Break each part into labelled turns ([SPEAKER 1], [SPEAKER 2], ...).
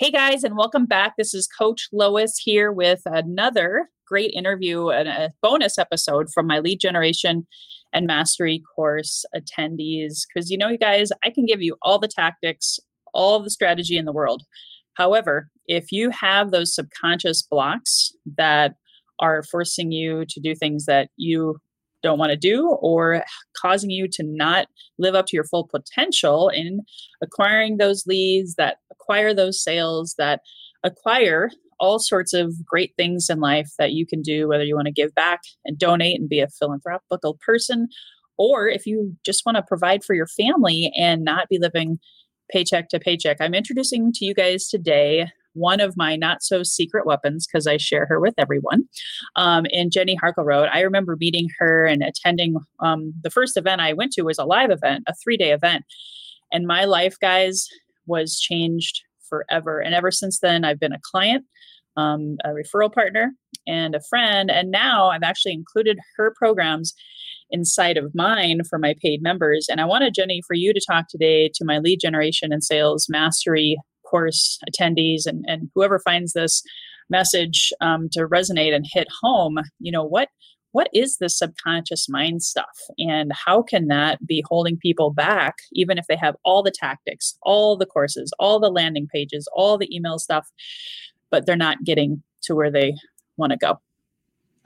[SPEAKER 1] Hey guys, and welcome back. This is Coach Lois here with another great interview and a bonus episode from my lead generation and mastery course attendees. Because you know, you guys, I can give you all the tactics, all the strategy in the world. However, if you have those subconscious blocks that are forcing you to do things that you don't want to do or causing you to not live up to your full potential in acquiring those leads that acquire those sales that acquire all sorts of great things in life that you can do whether you want to give back and donate and be a philanthropical person or if you just want to provide for your family and not be living paycheck to paycheck. I'm introducing to you guys today one of my not so secret weapons because I share her with everyone. Um, and Jenny Harkleroad, I remember meeting her and attending um, the first event I went to was a live event, a three day event. And my life, guys, was changed forever. And ever since then, I've been a client, um, a referral partner, and a friend. And now I've actually included her programs inside of mine for my paid members. And I wanted, Jenny, for you to talk today to my lead generation and sales mastery course attendees and, and whoever finds this message um, to resonate and hit home you know what what is this subconscious mind stuff? And how can that be holding people back even if they have all the tactics all the courses all the landing pages all the email stuff but they're not getting to where they want to go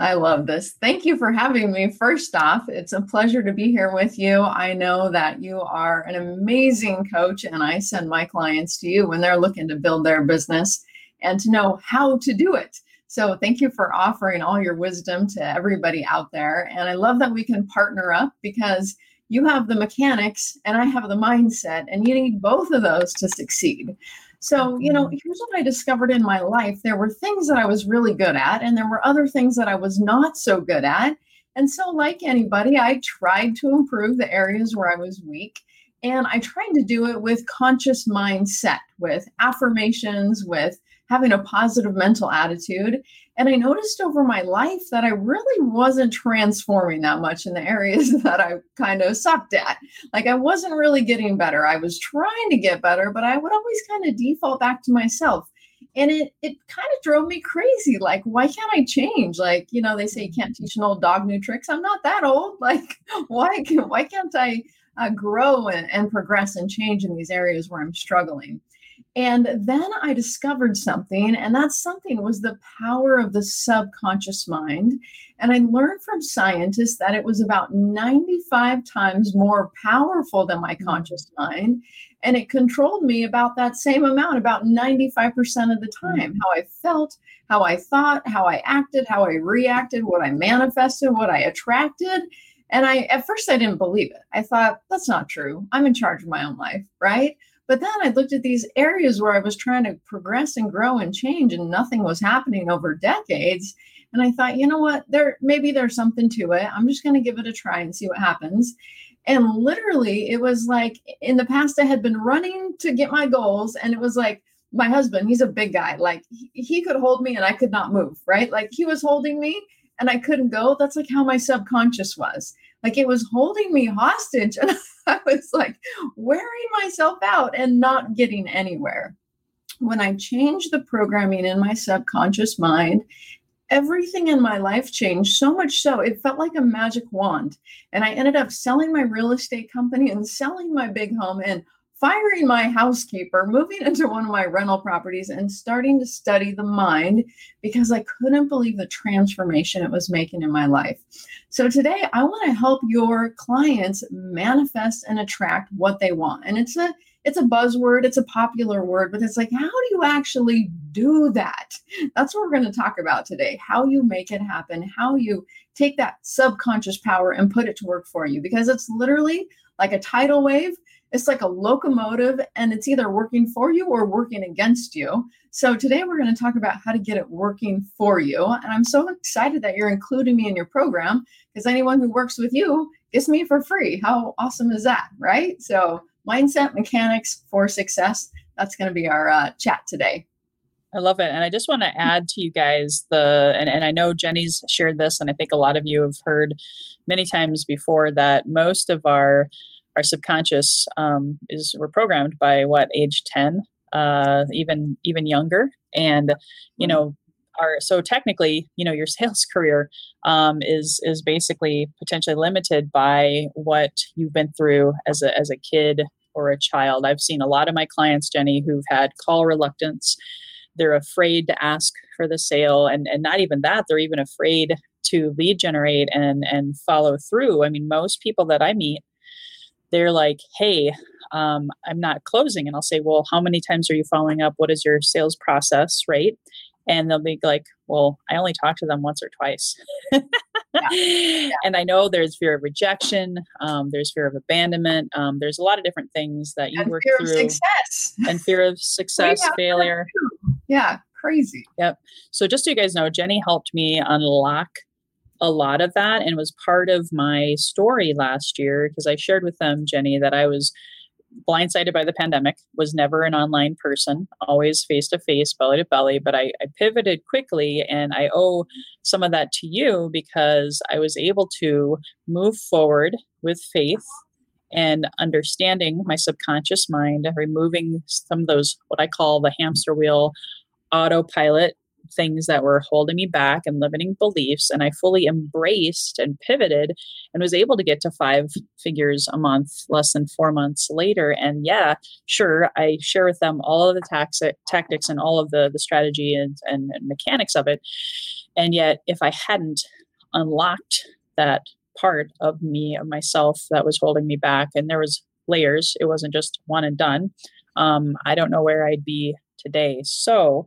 [SPEAKER 2] I love this. Thank you for having me. First off, it's a pleasure to be here with you. I know that you are an amazing coach, and I send my clients to you when they're looking to build their business and to know how to do it. So, thank you for offering all your wisdom to everybody out there. And I love that we can partner up because you have the mechanics and I have the mindset, and you need both of those to succeed. So, you know, mm-hmm. here's what I discovered in my life there were things that I was really good at, and there were other things that I was not so good at. And so, like anybody, I tried to improve the areas where I was weak. And I tried to do it with conscious mindset, with affirmations, with having a positive mental attitude. And I noticed over my life that I really wasn't transforming that much in the areas that I kind of sucked at. Like I wasn't really getting better. I was trying to get better, but I would always kind of default back to myself. And it it kind of drove me crazy. Like, why can't I change? Like, you know, they say you can't teach an old dog new tricks. I'm not that old. Like, why can why can't I uh, grow and, and progress and change in these areas where I'm struggling? And then I discovered something, and that something was the power of the subconscious mind. And I learned from scientists that it was about 95 times more powerful than my mm. conscious mind. And it controlled me about that same amount, about 95% of the mm. time. How I felt, how I thought, how I acted, how I reacted, what I manifested, what I attracted. And I, at first, I didn't believe it. I thought, that's not true. I'm in charge of my own life, right? But then I looked at these areas where I was trying to progress and grow and change, and nothing was happening over decades. And I thought, you know what? There maybe there's something to it. I'm just going to give it a try and see what happens. And literally, it was like in the past, I had been running to get my goals, and it was like my husband, he's a big guy. Like he could hold me and I could not move, right? Like he was holding me and I couldn't go. That's like how my subconscious was. Like it was holding me hostage. And I was like wearing myself out and not getting anywhere. When I changed the programming in my subconscious mind, everything in my life changed so much so it felt like a magic wand. And I ended up selling my real estate company and selling my big home and firing my housekeeper, moving into one of my rental properties, and starting to study the mind because I couldn't believe the transformation it was making in my life. So, today I want to help your clients manifest and attract what they want. And it's a it's a buzzword, it's a popular word, but it's like, how do you actually do that? That's what we're going to talk about today. How you make it happen, how you take that subconscious power and put it to work for you, because it's literally like a tidal wave it's like a locomotive and it's either working for you or working against you. So today we're going to talk about how to get it working for you. And I'm so excited that you're including me in your program because anyone who works with you gets me for free. How awesome is that, right? So mindset mechanics for success. That's going to be our uh, chat today.
[SPEAKER 1] I love it. And I just want to add to you guys the, and, and I know Jenny's shared this, and I think a lot of you have heard many times before that most of our our subconscious um, is we're programmed by what age 10 uh, even even younger, and you mm-hmm. know are so technically you know your sales career um, is is basically potentially limited by what you've been through as a as a kid or a child. I've seen a lot of my clients jenny who've had call reluctance. They're afraid to ask for the sale and and not even that they're even afraid to lead generate and and follow through. I mean most people that i meet they're like hey um, i'm not closing. And i'll say well how many times are you following up? What is your sales process? Right? And they'll be like well i only talked to them once or twice. Yeah. Yeah. and i know there's fear of rejection um, there's fear of abandonment um, there's a lot of different things that you
[SPEAKER 2] and
[SPEAKER 1] work
[SPEAKER 2] fear
[SPEAKER 1] through
[SPEAKER 2] of success.
[SPEAKER 1] and fear of success failure.
[SPEAKER 2] yeah crazy.
[SPEAKER 1] Yep. So just so you guys know jenny helped me unlock a lot of that and was part of my story last year because i shared with them jenny that i was blindsided by the pandemic, was never an online person, always face to face, belly to belly. But I, I, pivoted quickly, and I owe some of that to you because I was able to move forward with faith and understanding my subconscious mind, removing some of those, what I call the hamster wheel autopilot things that were holding me back and limiting beliefs. And I fully embraced and pivoted and was able to get to five figures a month less than four months later. And yeah, sure, I share with them all of the tax- tactics and all of the, the strategy and, and, and mechanics of it. And yet, if I hadn't unlocked that part of me, of myself that was holding me back, and there was layers, it wasn't just one and done. Um, I don't know where I'd be today. So,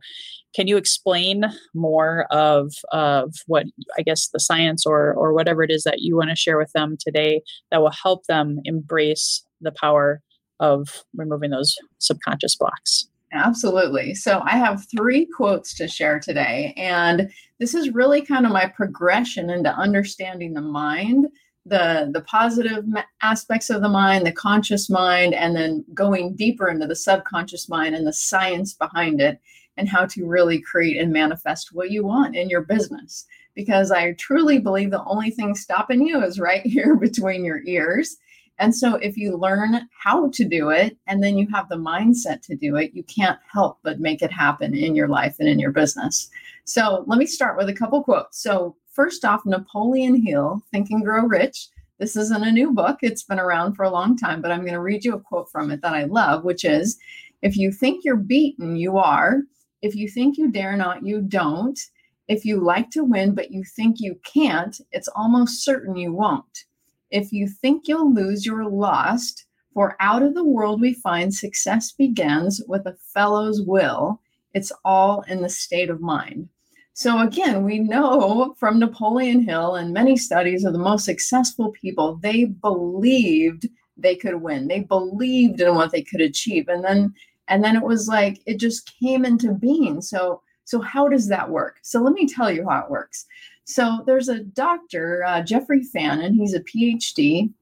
[SPEAKER 1] can you explain more of of what I guess the science or or whatever it is that you want to share with them today that will help them embrace the power of removing those subconscious blocks?
[SPEAKER 2] Absolutely. So I have three quotes to share today. And this is really kind of my progression into understanding the mind, the, the positive aspects of the mind, the conscious mind, and then going deeper into the subconscious mind and the science behind it and how to really create and manifest what you want in your business. Because I truly believe the only thing stopping you is right here between your ears. And so, if you learn how to do it and then you have the mindset to do it, you can't help but make it happen in your life and in your business. So, let me start with a couple quotes. So, first off, Napoleon Hill, Think and Grow Rich. This isn't a new book, it's been around for a long time, but I'm going to read you a quote from it that I love, which is If you think you're beaten, you are. If you think you dare not, you don't. If you like to win, but you think you can't, it's almost certain you won't. If you think you'll lose, you're lost. For out of the world we find success begins with a fellow's will. It's all in the state of mind. So, again, we know from Napoleon Hill and many studies of the most successful people, they believed they could win. They believed in what they could achieve. And then and then it was like it just came into being. So so how does that work? So let me tell you how it works. So there's a doctor uh, jeffrey fannin. He's a phd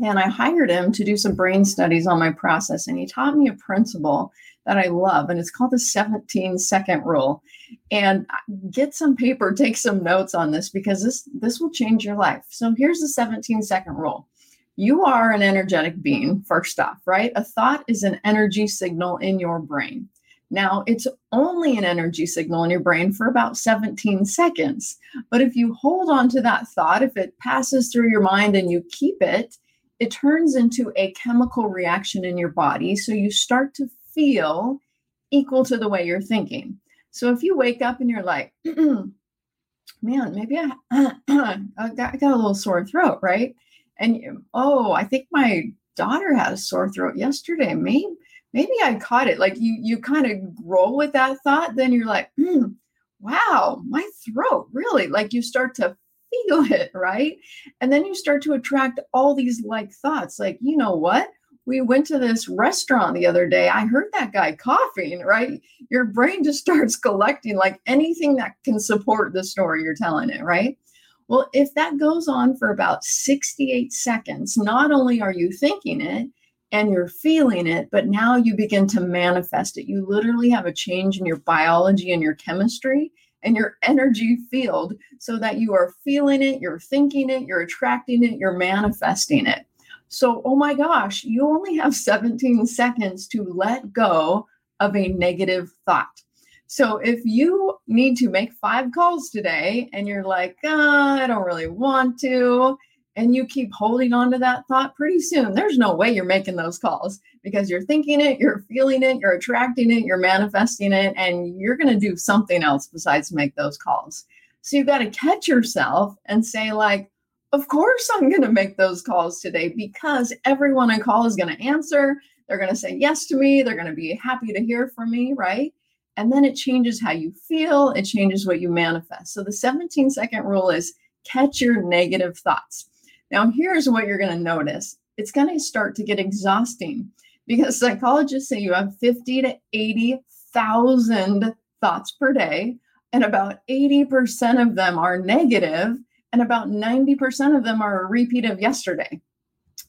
[SPEAKER 2] and i hired him to do some brain studies on my process. And he taught me a principle that i love and it's called the 17 second rule. And get some paper take some notes on this because this this will change your life. So here's the 17 second rule you are an energetic being, first off, right? A thought is an energy signal in your brain. Now, it's only an energy signal in your brain for about 17 seconds. But if you hold on to that thought, if it passes through your mind and you keep it, it turns into a chemical reaction in your body. So you start to feel equal to the way you're thinking. So if you wake up and you're like, man, maybe I, I, got, a little sore throat, right? And oh, I think my daughter had a sore throat yesterday. Maybe maybe I caught it. Like you you kind of roll with that thought, then you're like, hmm, wow, my throat really like you start to feel it, right? And then you start to attract all these like thoughts, like, you know what? We went to this restaurant the other day. I heard that guy coughing, right? Your brain just starts collecting like anything that can support the story you're telling it, right? Well, if that goes on for about 68 seconds, not only are you thinking it and you're feeling it, but now you begin to manifest it. You literally have a change in your biology and your chemistry and your energy field so that you are feeling it, you're thinking it, you're attracting it, you're manifesting it. So, oh my gosh, you only have 17 seconds to let go of a negative thought. So if you need to make five calls today and you're like, oh, I don't really want to, and you keep holding on to that thought, pretty soon there's no way you're making those calls because you're thinking it, you're feeling it, you're attracting it, you're manifesting it, and you're going to do something else besides make those calls. So you've got to catch yourself and say, like, of course I'm going to make those calls today because everyone I call is going to answer. They're going to say yes to me. They're going to be happy to hear from me, right? And then it changes how you feel, it changes what you manifest. So the 17 second rule is catch your negative thoughts. Now, here's what you're going to notice it's going to start to get exhausting because psychologists say you have 50 to 80,000 thoughts per day, and about 80% of them are negative, and about 90% of them are a repeat of yesterday.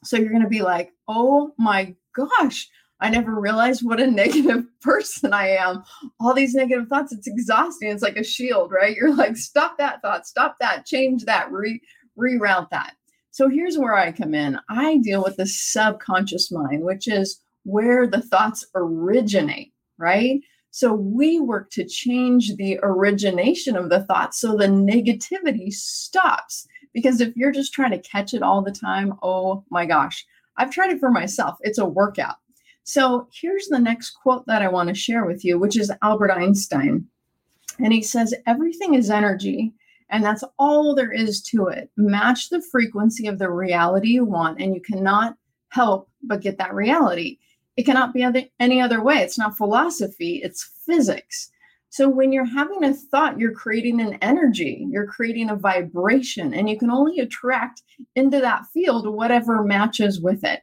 [SPEAKER 2] So you're going to be like, oh my gosh, I never realized what a negative person I am. All these negative thoughts, it's exhausting. It's like a shield, right? You're like, stop that thought, stop that, change that, re- reroute that. So here's where I come in. I deal with the subconscious mind, which is where the thoughts originate, right? So we work to change the origination of the thoughts so the negativity stops. Because if you're just trying to catch it all the time, oh my gosh, I've tried it for myself. It's a workout. So here's the next quote that I want to share with you, which is Albert Einstein. And he says, Everything is energy, and that's all there is to it. Match the frequency of the reality you want, and you cannot help but get that reality. It cannot be any other way. It's not philosophy, it's physics. So when you're having a thought, you're creating an energy, you're creating a vibration, and you can only attract into that field whatever matches with it.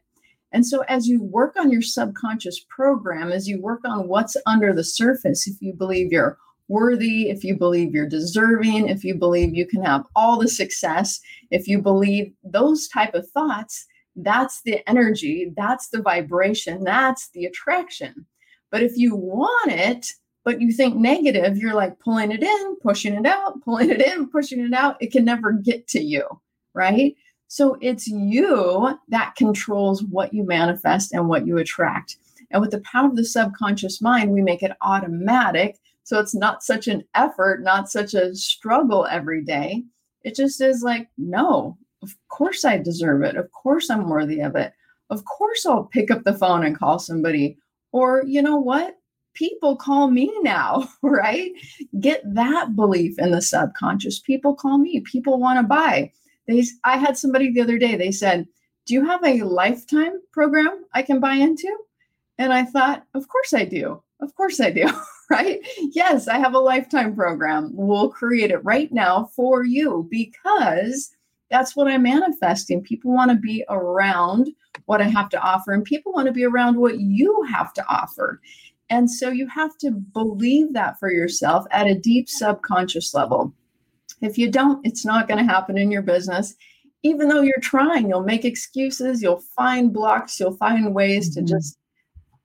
[SPEAKER 2] And so, as you work on your subconscious program, as you work on what's under the surface, if you believe you're worthy, if you believe you're deserving, if you believe you can have all the success, if you believe those type of thoughts, that's the energy, that's the vibration, that's the attraction. But if you want it, but you think negative, you're like pulling it in, pushing it out, pulling it in, pushing it out. It can never get to you, right? So it's you that controls what you manifest and what you attract. And with the power of the subconscious mind, we make it automatic so it's not such an effort, not such a struggle every day. It just is like, no, of course I deserve it. Of course I'm worthy of it. Of course I'll pick up the phone and call somebody. Or, you know what? People call me now, right? Get that belief in the subconscious. People call me. People want to buy. They I had somebody the other day, they said, "Do you have a lifetime program I can buy into?" And I thought, "Of course I do. Of course I do." right? Yes, I have a lifetime program. We'll create it right now for you because that's what I'm manifesting. People want to be around what I have to offer, and people want to be around what you have to offer. And so you have to believe that for yourself at a deep subconscious level. If you don't, it's not going to happen in your business. Even though you're trying, you'll make excuses, you'll find blocks, you'll find ways mm-hmm. to just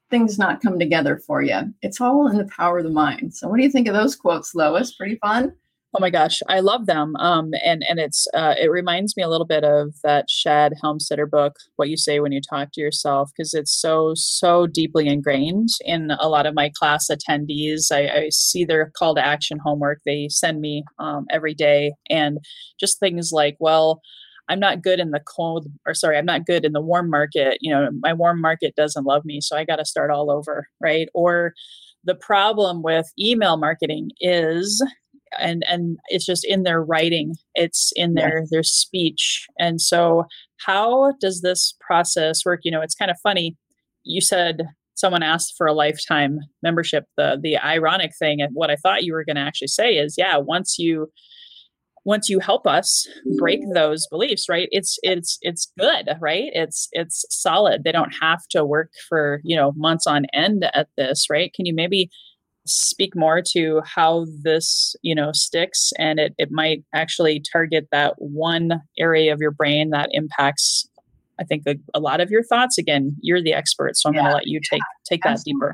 [SPEAKER 2] things not come together for you. It's all in the power of the mind. So, what do you think of those quotes, Lois? Pretty fun.
[SPEAKER 1] Oh my gosh, I love them. Um, and and it's uh, it reminds me a little bit of that Shad Helmstetter book, "What You Say When You Talk to Yourself," because it's so so deeply ingrained in a lot of my class attendees. I, I see their call to action homework they send me um, every day, and just things like, well, I'm not good in the cold or sorry, I'm not good in the warm market. You know, my warm market doesn't love me, so I got to start all over, right? Or the problem with email marketing is and and it's just in their writing it's in their their speech and so how does this process work? You know it's kind of funny you said someone asked for a lifetime membership the the ironic thing and what i thought you were going to actually say is yeah once you once you help us break those beliefs right it's it's it's good right? It's it's solid. They don't have to work for you know months on end at this right? Can you maybe speak more to how this you know sticks and it, it might actually target that one area of your brain that impacts i think a, a lot of your thoughts again you're the expert so i'm yeah, going to let you take take that deeper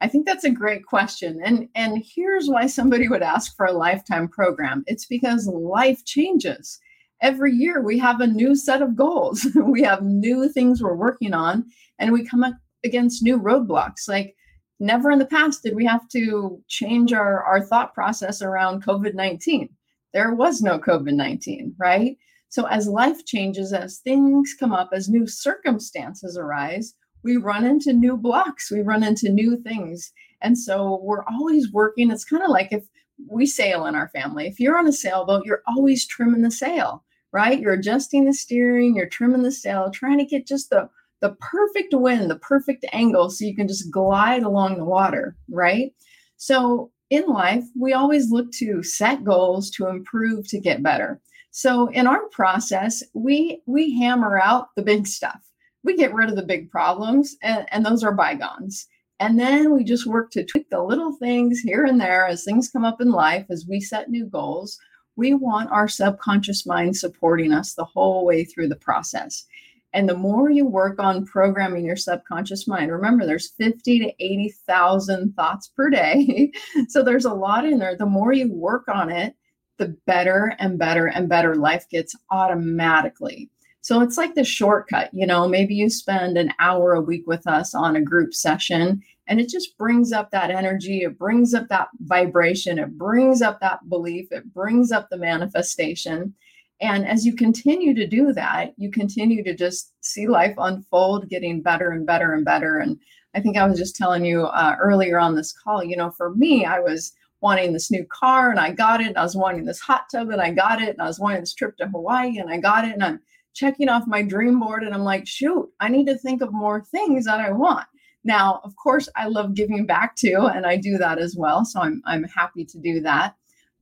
[SPEAKER 2] I think that's a great question. And and here's why somebody would ask for a lifetime program. It's because life changes. Every year we have a new set of goals. we have new things we're working on and we come up against new roadblocks. Like never in the past did we have to change our, our thought process around COVID 19. There was no COVID 19, right? So, as life changes, as things come up, as new circumstances arise, we run into new blocks, we run into new things. And so, we're always working. It's kind of like if we sail in our family, if you're on a sailboat, you're always trimming the sail, right? You're adjusting the steering, you're trimming the sail, trying to get just the the perfect wind, the perfect angle, so you can just glide along the water, right? So in life, we always look to set goals to improve to get better. So in our process, we we hammer out the big stuff. We get rid of the big problems, and, and those are bygones. And then we just work to tweak the little things here and there as things come up in life, as we set new goals. We want our subconscious mind supporting us the whole way through the process. And the more you work on programming your subconscious mind, remember there's 50 to 80,000 thoughts per day. so there's a lot in there. The more you work on it, the better and better and better life gets automatically. So it's like the shortcut, you know, maybe you spend an hour a week with us on a group session and it just brings up that energy, it brings up that vibration, it brings up that belief, it brings up the manifestation. And as you continue to do that, you continue to just see life unfold, getting better and better and better. And I think I was just telling you uh, earlier on this call, you know, for me, I was wanting this new car and I got it. And I was wanting this hot tub and I got it. And I was wanting this trip to Hawaii and I got it. And I'm checking off my dream board and I'm like, shoot, I need to think of more things that I want. Now, of course, I love giving back too, and I do that as well. So I'm I'm happy to do that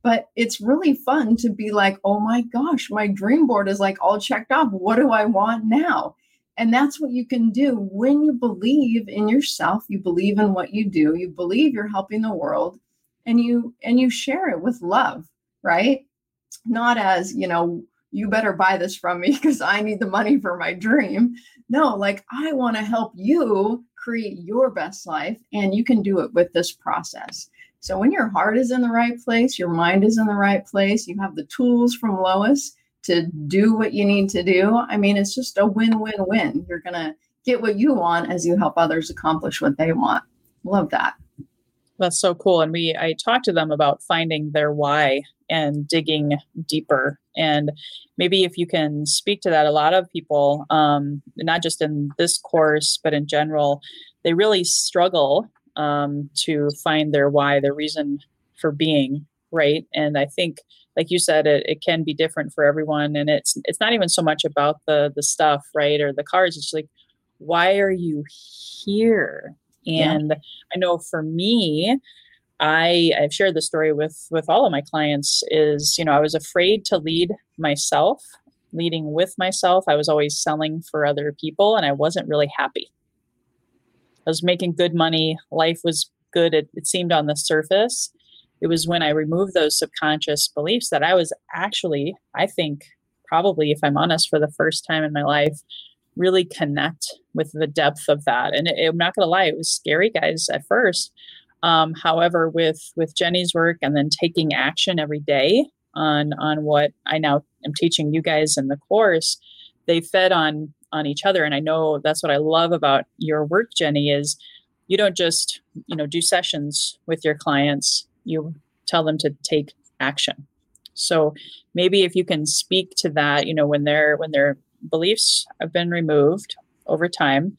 [SPEAKER 2] but it's really fun to be like, oh my gosh, my dream board is like all checked off. What do I want now? And that's what you can do when you believe in yourself, you believe in what you do, you believe you're helping the world and you and you share it with love, right? Not as, you know, you better buy this from me because I need the money for my dream. No, like I want to help you create your best life and you can do it with this process. So when your heart is in the right place, your mind is in the right place, you have the tools from Lois to do what you need to do. I mean, it's just a win win win. You're going to get what you want as you help others accomplish what they want. Love that.
[SPEAKER 1] That's so cool. And we, I talked to them about finding their why and digging deeper. And maybe if you can speak to that, a lot of people, um, not just in this course, but in general, they really struggle um, to find their why, their reason for being, right? And I think, like you said, it, it can be different for everyone, and it's it's not even so much about the the stuff, right, or the cars. It's like, why are you here? And yeah. I know for me, I I've shared the story with with all of my clients. Is you know I was afraid to lead myself, leading with myself. I was always selling for other people, and I wasn't really happy. I was making good money. Life was good. It, it seemed on the surface. It was when I removed those subconscious beliefs that I was actually, I think, probably, if I'm honest, for the first time in my life, really connect with the depth of that. And it, I'm not going to lie, it was scary, guys, at first. Um, however, with with Jenny's work and then taking action every day on on what I now am teaching you guys in the course, they fed on on each other. And i know that's what i love about your work jenny is you don't just you know do sessions with your clients. You tell them to take action. So maybe if you can speak to that you know when their when their beliefs have been removed over time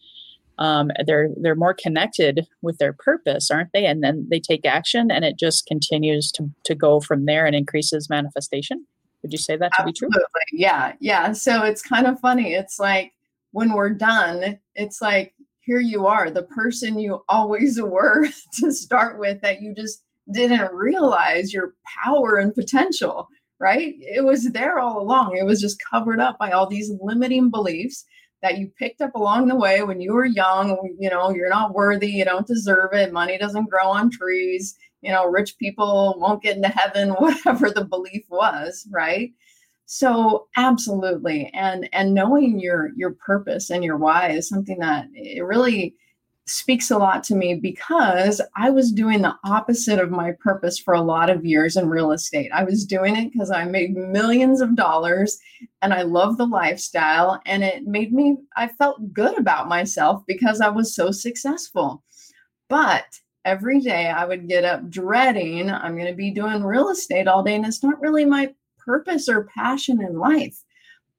[SPEAKER 1] um, they're they're more connected with their purpose aren't they? And then they take action and it just continues to to go from there and increases manifestation. Would you say that to
[SPEAKER 2] Absolutely.
[SPEAKER 1] be true?
[SPEAKER 2] Yeah. Yeah. So it's kind of funny. It's like when we're done, it's like, here you are, the person you always were to start with that you just didn't realize your power and potential, right? It was there all along. It was just covered up by all these limiting beliefs that you picked up along the way when you were young. You know, you're not worthy, you don't deserve it, money doesn't grow on trees, you know, rich people won't get into heaven, whatever the belief was, right? So absolutely and and knowing your your purpose and your why is something that it really speaks a lot to me because I was doing the opposite of my purpose for a lot of years in real estate. I was doing it because I made millions of dollars and I love the lifestyle and it made me I felt good about myself because I was so successful. But every day I would get up dreading I'm going to be doing real estate all day and it's not really my purpose or passion in life.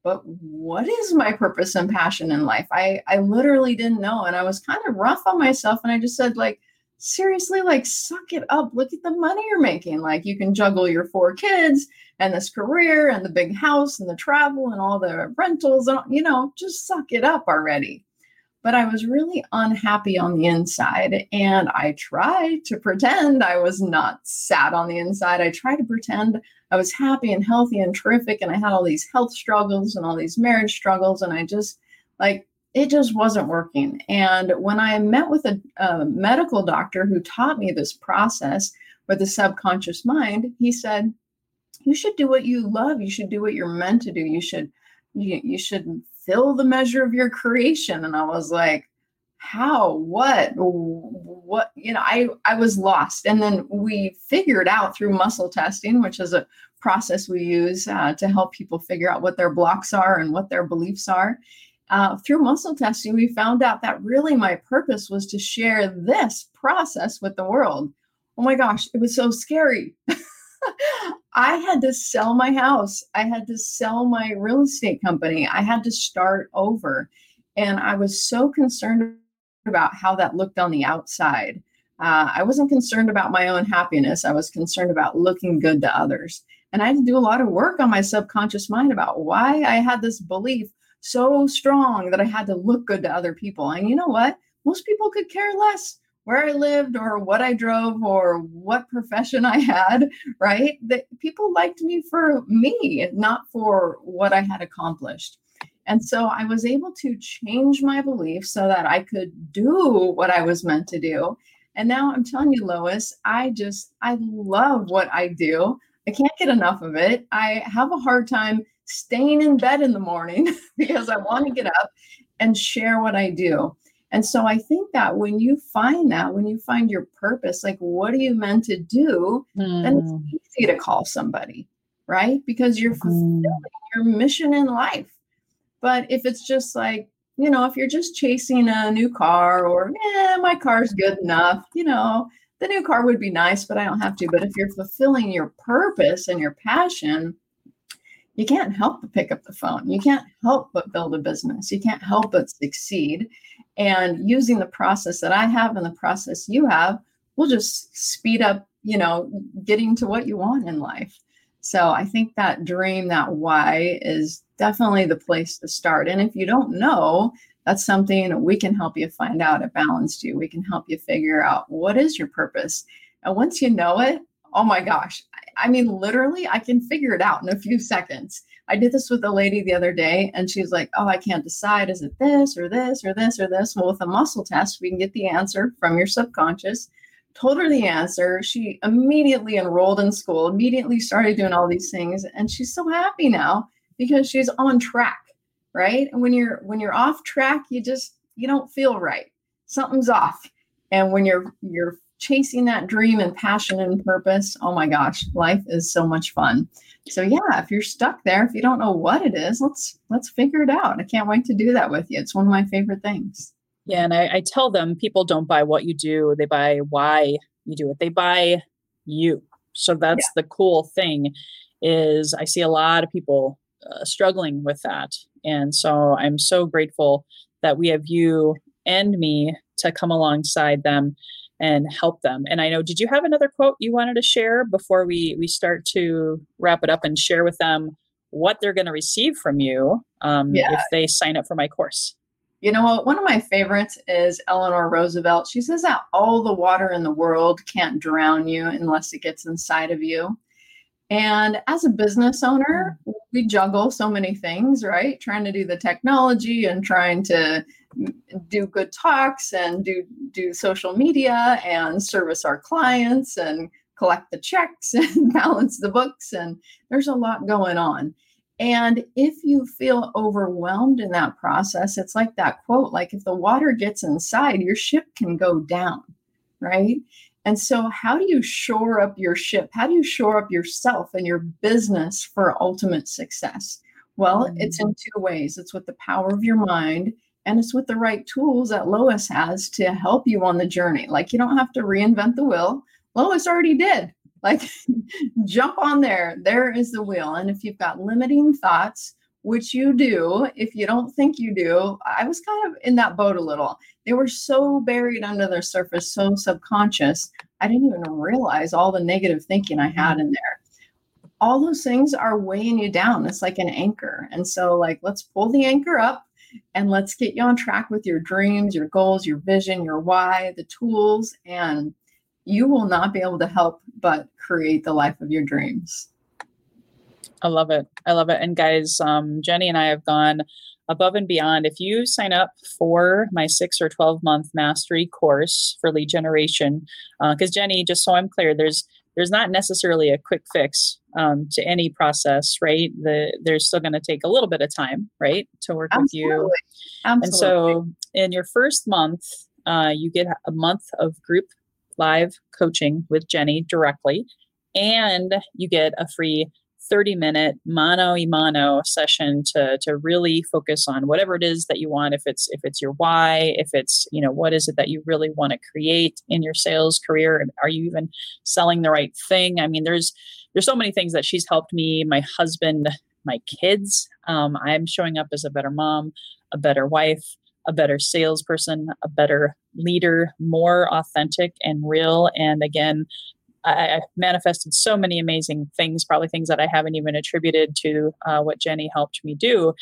[SPEAKER 2] But what is my purpose and passion in life? I I literally didn't know and I was kind of rough on myself and I just said like seriously like suck it up. Look at the money you're making. Like you can juggle your four kids and this career and the big house and the travel and all the rentals and you know, just suck it up already but I was really unhappy on the inside. And I tried to pretend I was not sad on the inside. I tried to pretend I was happy and healthy and terrific. And I had all these health struggles and all these marriage struggles. And I just, like, it just wasn't working. And when I met with a, a medical doctor who taught me this process with the subconscious mind, he said, You should do what you love. You should do what you're meant to do. You should you, you should fill the measure of your creation. And i was like how what what you know i i was lost. And then we figured out through muscle testing which is a process we use uh, to help people figure out what their blocks are and what their beliefs are uh, through muscle testing we found out that really my purpose was to share this process with the world. Oh my gosh it was so scary I had to sell my house. I had to sell my real estate company. I had to start over. And I was so concerned about how that looked on the outside. Uh, I wasn't concerned about my own happiness. I was concerned about looking good to others. And I had to do a lot of work on my subconscious mind about why I had this belief so strong that I had to look good to other people. And you know what? Most people could care less where I lived or what I drove or what profession I had, right? That people liked me for me, not for what I had accomplished. And so I was able to change my belief so that I could do what I was meant to do. And now I'm telling you, Lois, I just, I love what I do. I can't get enough of it. I have a hard time staying in bed in the morning because I want to get up and share what I do. And so I think that when you find that, when you find your purpose, like what are you meant to do, mm. then it's hmm. easy to call somebody, right? Because you're fulfilling mm. your mission in life. But if it's just like, you know, if you're just chasing a new car or, yeah, my car's good enough, you know, the new car would be nice, but I don't have to. But if you're fulfilling your purpose and your passion, you can't help but pick up the phone. You can't help but build a business. You can't help but succeed. And using the process that I have and the process you have will just speed up, you know, getting to what you want in life. So I think that dream, that why is definitely the place to start. And if you don't know, that's something we can help you find out at Balanced You. We can help you figure out what is your purpose. And once you know it, oh my gosh. I mean, literally, I can figure it out in a few seconds. I did this with a lady the other day, and she's like, Oh, I can't decide. Is it this or this or this or this? Well, with a muscle test, we can get the answer from your subconscious. Told her the answer. She immediately enrolled in school, immediately started doing all these things, and she's so happy now because she's on track, right? And when you're when you're off track, you just you don't feel right. Something's off. And when you're you're chasing that dream and passion and purpose, oh my gosh, life is so much fun. So yeah, if you're stuck there, if you don't know what it is, let's let's figure it out. I can't wait to do that with you. It's one of my favorite things.
[SPEAKER 1] Yeah, and I, I tell them people don't buy what you do; they buy why you do it. They buy you. So that's yeah. the cool thing. Is I see a lot of people uh, struggling with that, and so I'm so grateful that we have you and me to come alongside them and help them. And I know, did you have another quote you wanted to share before we we start to wrap it up and share with them what they're going to receive from you um, yeah. if they sign up for my course?
[SPEAKER 2] You know what? One of my favorites is Eleanor Roosevelt. She says that all the water in the world can't drown you unless it gets inside of you. And as a business owner, we juggle so many things, right? Trying to do the technology and trying to do good talks and do do social media and service our clients and collect the checks and balance the books and there's a lot going on. And if you feel overwhelmed in that process, it's like that quote like if the water gets inside, your ship can go down, right? And so, how do you shore up your ship? How do you shore up yourself and your business for ultimate success? Well, mm-hmm. it's in two ways it's with the power of your mind and it's with the right tools that Lois has to help you on the journey. Like you don't have to reinvent the wheel. Lois already did. Like jump on there. There is the wheel. And if you've got limiting thoughts, which you do, if you don't think you do, I was kind of in that boat a little. They were so buried under the surface, so subconscious. I didn't even realize all the negative thinking I mm-hmm. had in there. All those things are weighing you down. It's like an anchor. And so, like, let's pull the anchor up and let's get you on track with your dreams, your goals, your vision, your why, the tools, and you will not be able to help but create the life of your dreams.
[SPEAKER 1] I love it. I love it. And guys, um, Jenny and I have gone above and beyond. If you sign up for my six or 12 month mastery course for lead generation, because uh, Jenny, just so I'm clear, there's there's not necessarily a quick fix um, to any process, right? The, there's still going to take a little bit of time, right, to work Absolutely. with you. Absolutely. And so, in your first month, uh, you get a month of group live coaching with Jenny directly, and you get a free 30 minute mano a mano session to to really focus on whatever it is that you want if it's if it's your why if it's you know what is it that you really want to create in your sales career are you even selling the right thing? I mean there's there's so many things that she's helped me my husband my kids. Um, i'm showing up as a better mom a better wife a better salesperson a better leader more authentic and real and again I, I manifested so many amazing things, probably things that I haven't even attributed to uh, what Jenny helped me do.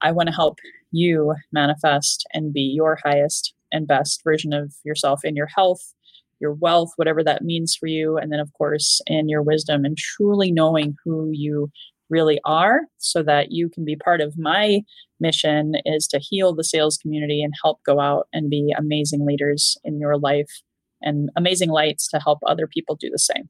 [SPEAKER 1] I want to help you manifest and be your highest and best version of yourself in your health, your wealth, whatever that means for you. And then, of course, in your wisdom and truly knowing who you really are so that you can be part of my mission is to heal the sales community and help go out and be amazing leaders in your life and amazing lights to help other people do the same.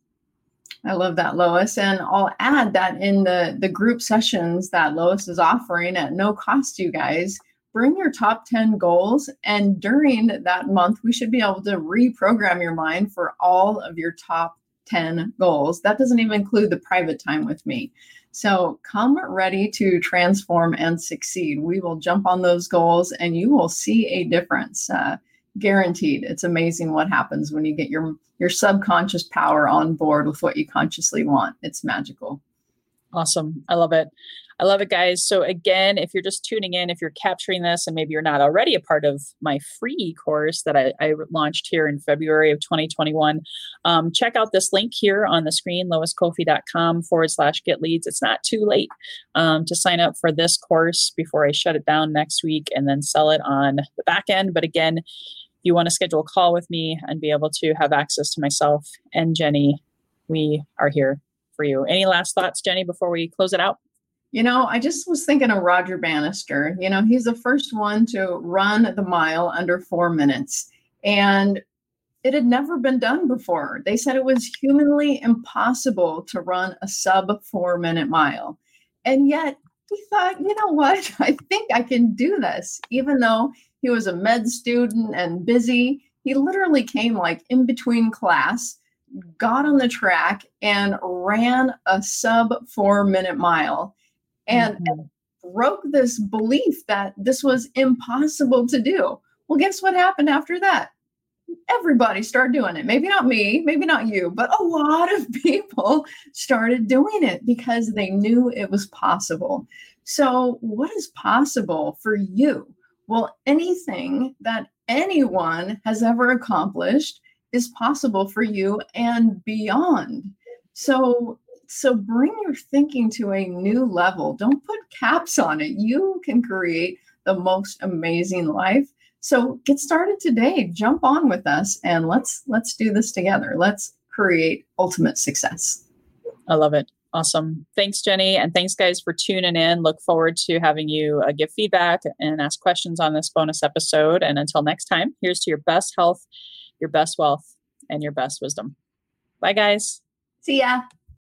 [SPEAKER 2] I love that, Lois. And I'll add that in the, the group sessions that Lois is offering at no cost you guys, bring your top 10 goals. And during that month, we should be able to reprogram your mind for all of your top 10 goals. That doesn't even include the private time with me. So come ready to transform and succeed. We will jump on those goals and you will see a difference. Uh, guaranteed. It's amazing what happens when you get your your subconscious power on board with what you consciously want. It's magical.
[SPEAKER 1] Awesome. I love it. I love it guys. So again if you're just tuning in if you're capturing this and maybe you're not already a part of my free course that i, I launched here in february of 2021 um, check out this link here on the screen loiscofi.com forward slash get leads. It's not too late um, to sign up for this course before i shut it down next week and then sell it on the back end. But again you want to schedule a call with me and be able to have access to myself and Jenny, we are here for you. Any last thoughts, Jenny, before we close it out?
[SPEAKER 2] You know, I just was thinking of Roger Bannister. You know, he's the first one to run the mile under four minutes. And it had never been done before. They said it was humanly impossible to run a sub four minute mile. And yet he thought, you know what? I think I can do this, even though he was a med student and busy. He literally came like in between class, got on the track, and ran a sub four minute mile and, mm-hmm. and broke this belief that this was impossible to do. Well, guess what happened after that? everybody started doing it. Maybe not me, maybe not you, but a lot of people started doing it because they knew it was possible. So, what is possible for you? Well, anything that anyone has ever accomplished is possible for you and beyond. So, so bring your thinking to a new level. Don't put caps on it. You can create the most amazing life. So get started today. Jump on with us and let's let's do this together. Let's create ultimate success.
[SPEAKER 1] I love it. Awesome. Thanks, Jenny. And thanks, guys, for tuning in. Look forward to having you uh, give feedback and ask questions on this bonus episode. And until next time, here's to your best health, your best wealth, and your best wisdom. Bye, guys.
[SPEAKER 2] See ya.